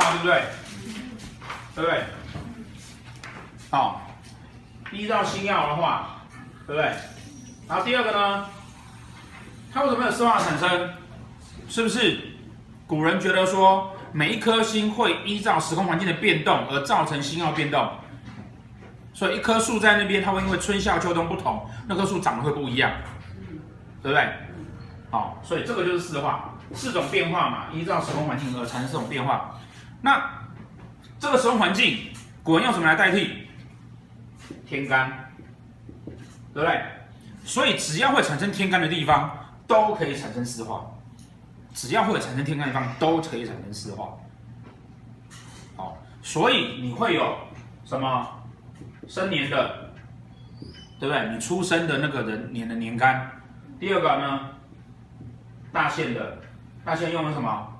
对不对？对不对？好，依照星曜的话，对不对？然后第二个呢，它为什么有四化产生？是不是古人觉得说，每一颗星会依照时空环境的变动而造成星曜变动？所以一棵树在那边，它会因为春夏秋冬不同，那棵树长得会不一样，对不对？好，所以这个就是四化，四种变化嘛，依照时空环境而产生这种变化。那这个时空环境，古人用什么来代替？天干，对不对？所以只要会产生天干的地方，都可以产生四化。只要会产生天干的地方，都可以产生四化。好，所以你会有什么？生年的，对不对？你出生的那个人年的年干。第二个呢，大限的，大限用了什么？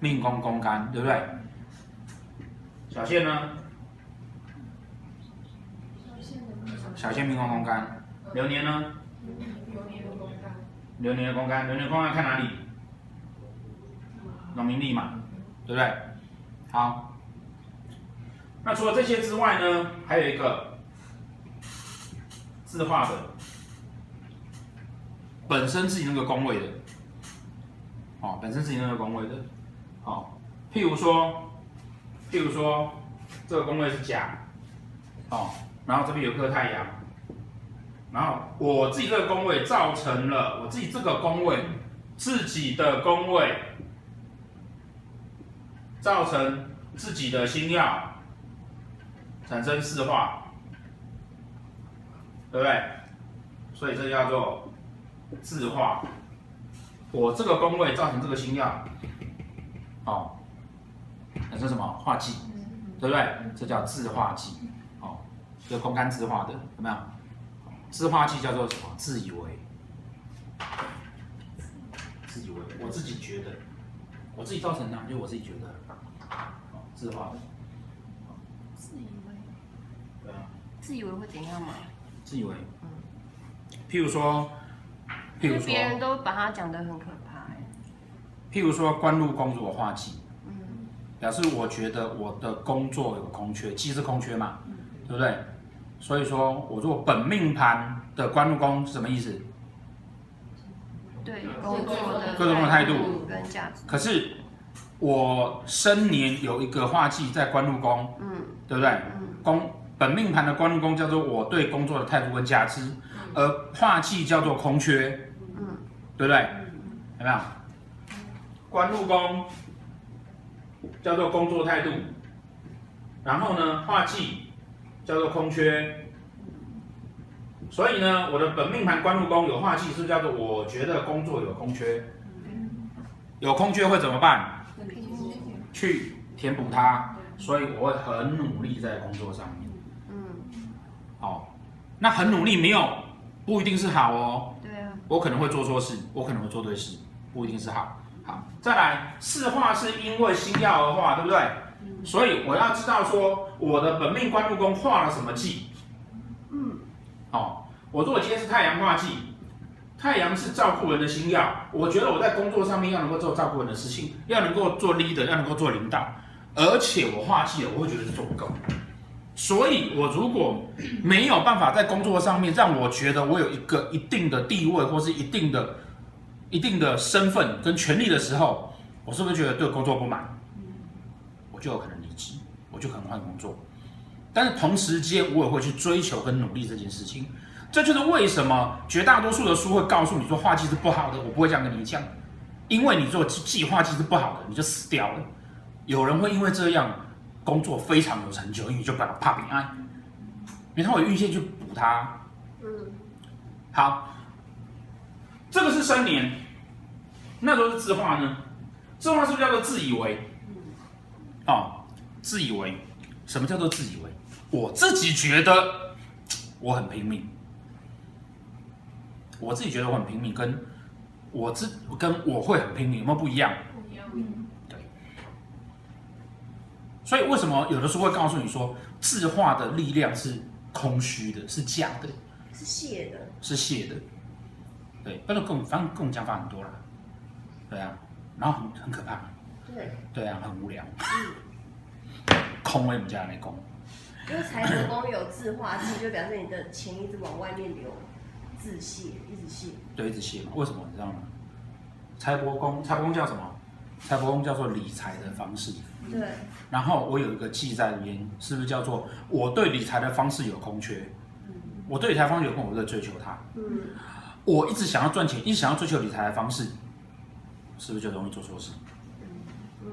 命宫宫干，对不对？小谢呢？小谢命宫宫干。流年呢？流年的宫干。流年的宫干，流年宫干看哪里？农民历嘛，对不对？好。那除了这些之外呢，还有一个自化的，本身自己那个宫位的，哦，本身自己那个宫位的，哦，譬如说，譬如说，这个宫位是甲，哦，然后这边有颗太阳，然后我自己这个宫位造成了我自己这个宫位自己的宫位造成自己的星曜。产生四化，对不对？所以这叫做自化。我这个宫位造成这个星曜，哦，那叫什么？化忌，对不对？这叫自化忌，哦，这个宫干自化的有没有？自化忌叫做什么？自以为，自以为，我自己觉得，我自己造成的，就我自己觉得，哦，自化的。自以为。自以为会怎样嘛？自以为，嗯，譬如说，譬如说，别人都把它讲得很可怕，譬如说，官禄宫如果化忌，嗯，表示我觉得我的工作有空缺，忌是空缺嘛，嗯，对不对？所以说，我如果本命盘的官禄宫是什么意思？对，工作的各种的态度跟价值。可是我生年有一个化忌在官禄宫，嗯，对不对？嗯，宫。本命盘的官禄宫叫做我对工作的态度跟价值，而化忌叫做空缺，嗯，对不对？有没有？官禄宫叫做工作态度，然后呢，化忌叫做空缺，所以呢，我的本命盘官禄宫有化忌，是不是叫做我觉得工作有空缺？有空缺会怎么办？去填补它，所以我会很努力在工作上面。好，那很努力没有不一定是好哦。对啊，我可能会做错事，我可能会做对事，不一定是好。好，再来四化是因为星曜而化，对不对？嗯。所以我要知道说我的本命官禄宫化了什么忌。嗯。好，我如果今天是太阳化忌，太阳是照顾人的星曜，我觉得我在工作上面要能够做照顾人的事情，要能够做 leader，要能够做领导，而且我化忌了，我会觉得是做不够。所以，我如果没有办法在工作上面让我觉得我有一个一定的地位，或是一定的、一定的身份跟权利的时候，我是不是觉得对工作不满？我就有可能离职，我就可能换工作。但是同时间，我也会去追求跟努力这件事情。这就是为什么绝大多数的书会告诉你说画技是不好的。我不会这样跟你讲，因为你做计划技是不好的，你就死掉了。有人会因为这样。工作非常有成就，因为你就不要怕平安，因为他会有运线去补它。嗯，好，这个是三年，那都是字化呢？自化是不是叫做自以为？哦，自以为，什么叫做自以为？我自己觉得我很拼命，我自己觉得我很拼命，跟我自跟我会很拼命有没有不一样？所以为什么有的时候会告诉你说，自化的力量是空虚的，是假的，是泄的，是泄的。对，那就更反正更讲法很多了。对啊，然后很很可怕。对。对啊，很无聊。嗯。空为我们家那空。因为财帛宫有自化忌，就表示你的钱一直往外面流，自泄，一直泄。对，一直泄嘛？为什么？你知道吗？财帛宫，财帛宫叫什么？财帛宫叫做理财的方式。对。然后我有一个记在里面，是不是叫做我对理财的方式有空缺？嗯。我对理财方式有空，我在追求它。嗯。我一直想要赚钱，一直想要追求理财的方式，是不是就容易做错事？嗯。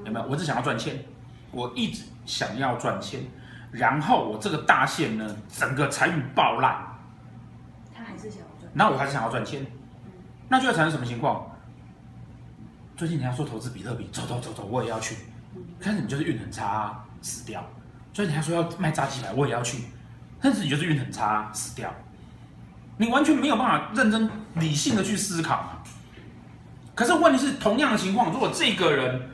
有没有？我一直想要赚钱，我一直想要赚钱。然后我这个大限呢，整个财运爆烂，他还是想要赚，那我还是想要赚钱，嗯、那就会产生什么情况？最近人家说投资比特币，走走走走，我也要去。开始你就是运很差，死掉。所以人家说要卖炸鸡排，我也要去。但是你就是运很差，死掉。你完全没有办法认真理性的去思考。可是问题是，同样的情况，如果这个人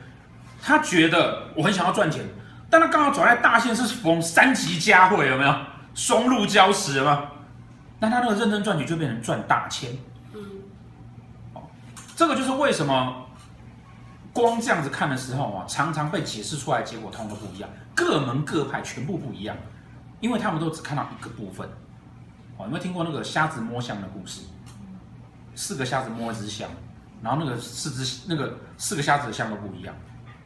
他觉得我很想要赚钱。但他刚好走在大限是逢三级佳会，有没有？双路交驰，有没有？那他那个认真赚钱就变成赚大钱。嗯。哦，这个就是为什么光这样子看的时候啊，常常被解释出来结果通通都不一样，各门各派全部不一样，因为他们都只看到一个部分。哦，有没有听过那个瞎子摸象的故事？四个瞎子摸一只象，然后那个四只那个四个瞎子的象都不一样，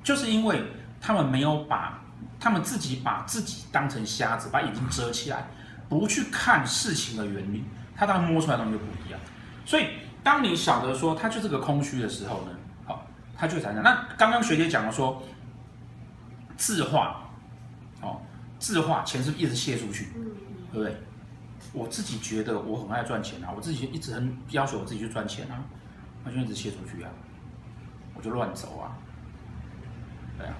就是因为他们没有把。他们自己把自己当成瞎子，把眼睛遮起来，不去看事情的原理，他当然摸出来的东西就不一样。所以，当你晓得说它就是个空虚的时候呢，好，它就产生。那刚刚学姐讲了说，字画，哦，字画钱是不是一直泄出去，对不对？我自己觉得我很爱赚钱啊，我自己一直很要求我自己去赚钱啊，那就一直切出去啊，我就乱走啊，对啊。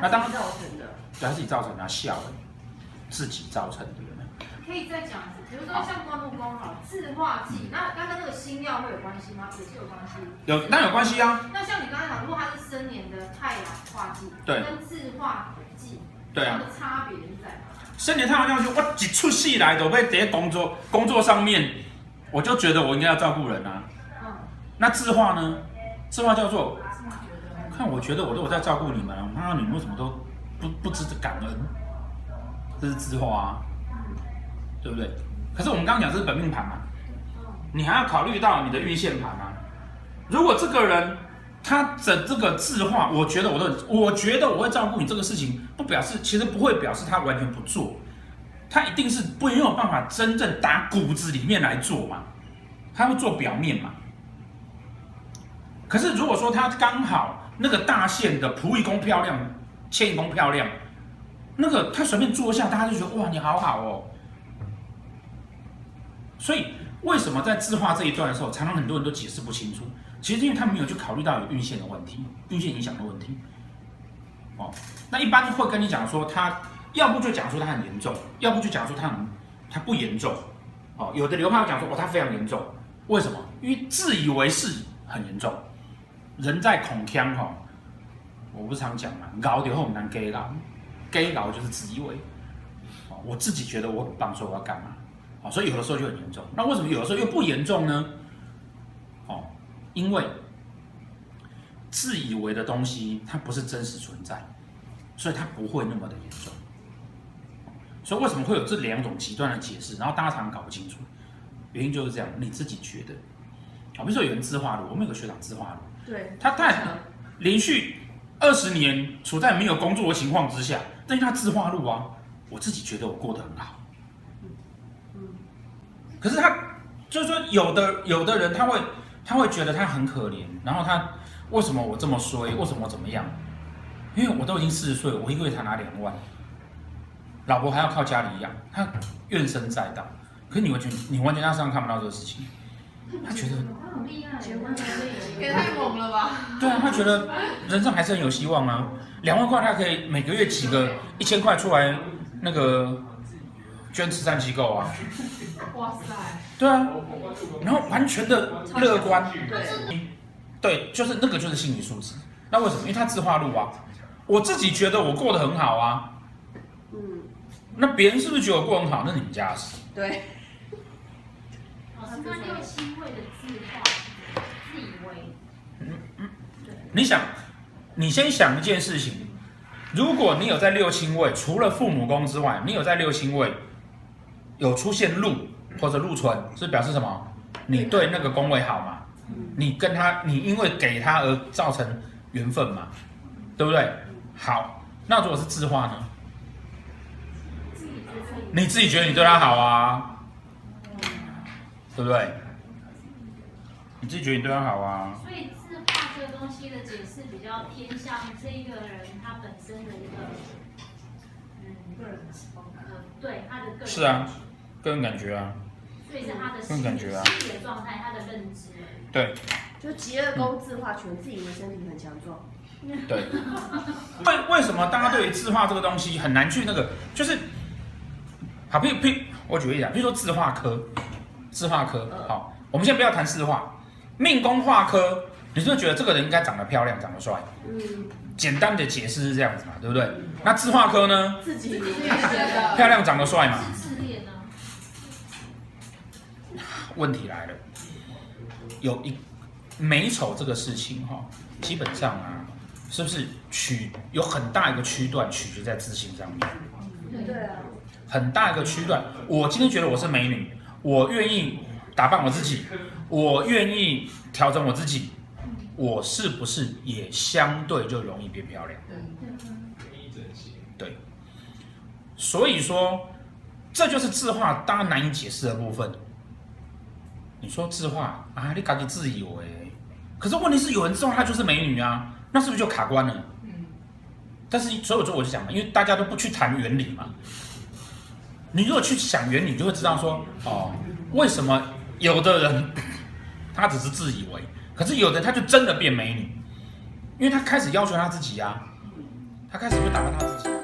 那当然造成的，对，他自己造成的，笑的，自己造成的。可以再讲一次，比如说像官禄宫好，自化剂，那刚刚那个星曜会有关系吗？也是有关系。有，那有关系啊。那像你刚才讲，如果它是生年的太阳化剂，对，跟自化剂，对啊，它的差别是在哪？生年太阳化忌，我一出戏来都被在工作工作上面，我就觉得我应该要照顾人啊。嗯。那字画呢？字画叫做。看，我觉得我都有在照顾你们，那你们为什么都不不知感恩？这是字画啊，对不对？可是我们刚刚讲这是本命盘嘛，你还要考虑到你的运线盘啊。如果这个人他的这个字画，我觉得我都，我觉得我会照顾你这个事情，不表示其实不会表示他完全不做，他一定是不没有办法真正打骨子里面来做嘛，他会做表面嘛。可是如果说他刚好。那个大限的仆役宫漂亮，迁移宫漂亮，那个他随便坐下，大家就觉得哇，你好好哦。所以为什么在字画这一段的时候，常常很多人都解释不清楚？其实因为他没有去考虑到有运线的问题，运线影响的问题。哦，那一般会跟你讲说，他要不就讲说他很严重，要不就讲说他很他不严重。哦，有的流派会讲说，哦，他非常严重。为什么？因为自以为是很严重。人在恐腔哈，我不常讲嘛，搞掉后很难给搞，给搞就是自以为，我自己觉得我很棒，说我要干嘛，所以有的时候就很严重。那为什么有的时候又不严重呢？哦，因为自以为的东西它不是真实存在，所以它不会那么的严重。所以为什么会有这两种极端的解释？然后大家常常搞不清楚，原因就是这样，你自己觉得，啊，比如说有人自化禄，我们有个学长自化禄。对，他太连续二十年处在没有工作的情况之下，但是他自化路啊，我自己觉得我过得很好。可是他就是说，有的有的人他会他会觉得他很可怜，然后他为什么我这么衰？为什么我怎么样？因为我都已经四十岁了，我一个月才拿两万，老婆还要靠家里养，他怨声载道。可是你完全你完全在身上看不到这个事情。他觉得他很厉害，也太猛了吧？对啊，他觉得人生还是很有希望啊。两万块他可以每个月挤个一千块出来，那个捐慈善机构啊。哇塞！对啊，然后完全的乐观。对，对，就是那个就是心理素质。那为什么？因为他自化路啊。我自己觉得我过得很好啊。嗯。那别人是不是觉得我过得很好？那你们家的事。对。的自化，自以为你想，你先想一件事情，如果你有在六亲位，除了父母宫之外，你有在六亲位有出现禄或者禄存，是表示什么？你对那个宫位好嘛？你跟他，你因为给他而造成缘分嘛？对不对？好，那如果是字画呢？你自己觉得你对他好啊？对不对？你自己觉得你对他好啊？所以字画这个东西的解释比较偏向这一个人他本身的一个，嗯，个人风格，对他的个人。是啊，个人感觉啊。所以是他的心理的状态，他的认知。对。就疾厄宫自化权，自以为身体很强壮。对。为为什么大家对于字画这个东西很难去那个？就是，好，譬如譬如我举个例子，比如说字画科，字画科，好，我们先不要谈字画，命宫画科，你是不是觉得这个人应该长得漂亮，长得帅？嗯。简单的解释是这样子嘛，对不对？那字画科呢？自己自己觉得漂亮，长得帅嘛。问题来了，有一美丑这个事情哈，基本上啊，是不是取有很大一个区段取决在自信上面？对啊，很大一个区段。我今天觉得我是美女，我愿意打扮我自己，我愿意调整我自己，我是不是也相对就容易变漂亮？对，所以说这就是字画大家难以解释的部分。你说自化啊，你赶紧自以为，可是问题是有人自化她就是美女啊，那是不是就卡关了？嗯。但是所以我就我就讲嘛，因为大家都不去谈原理嘛。你如果去想原理，你就会知道说哦，为什么有的人他只是自以为，可是有的他就真的变美女，因为他开始要求他自己、啊，他开始会打扮他自己。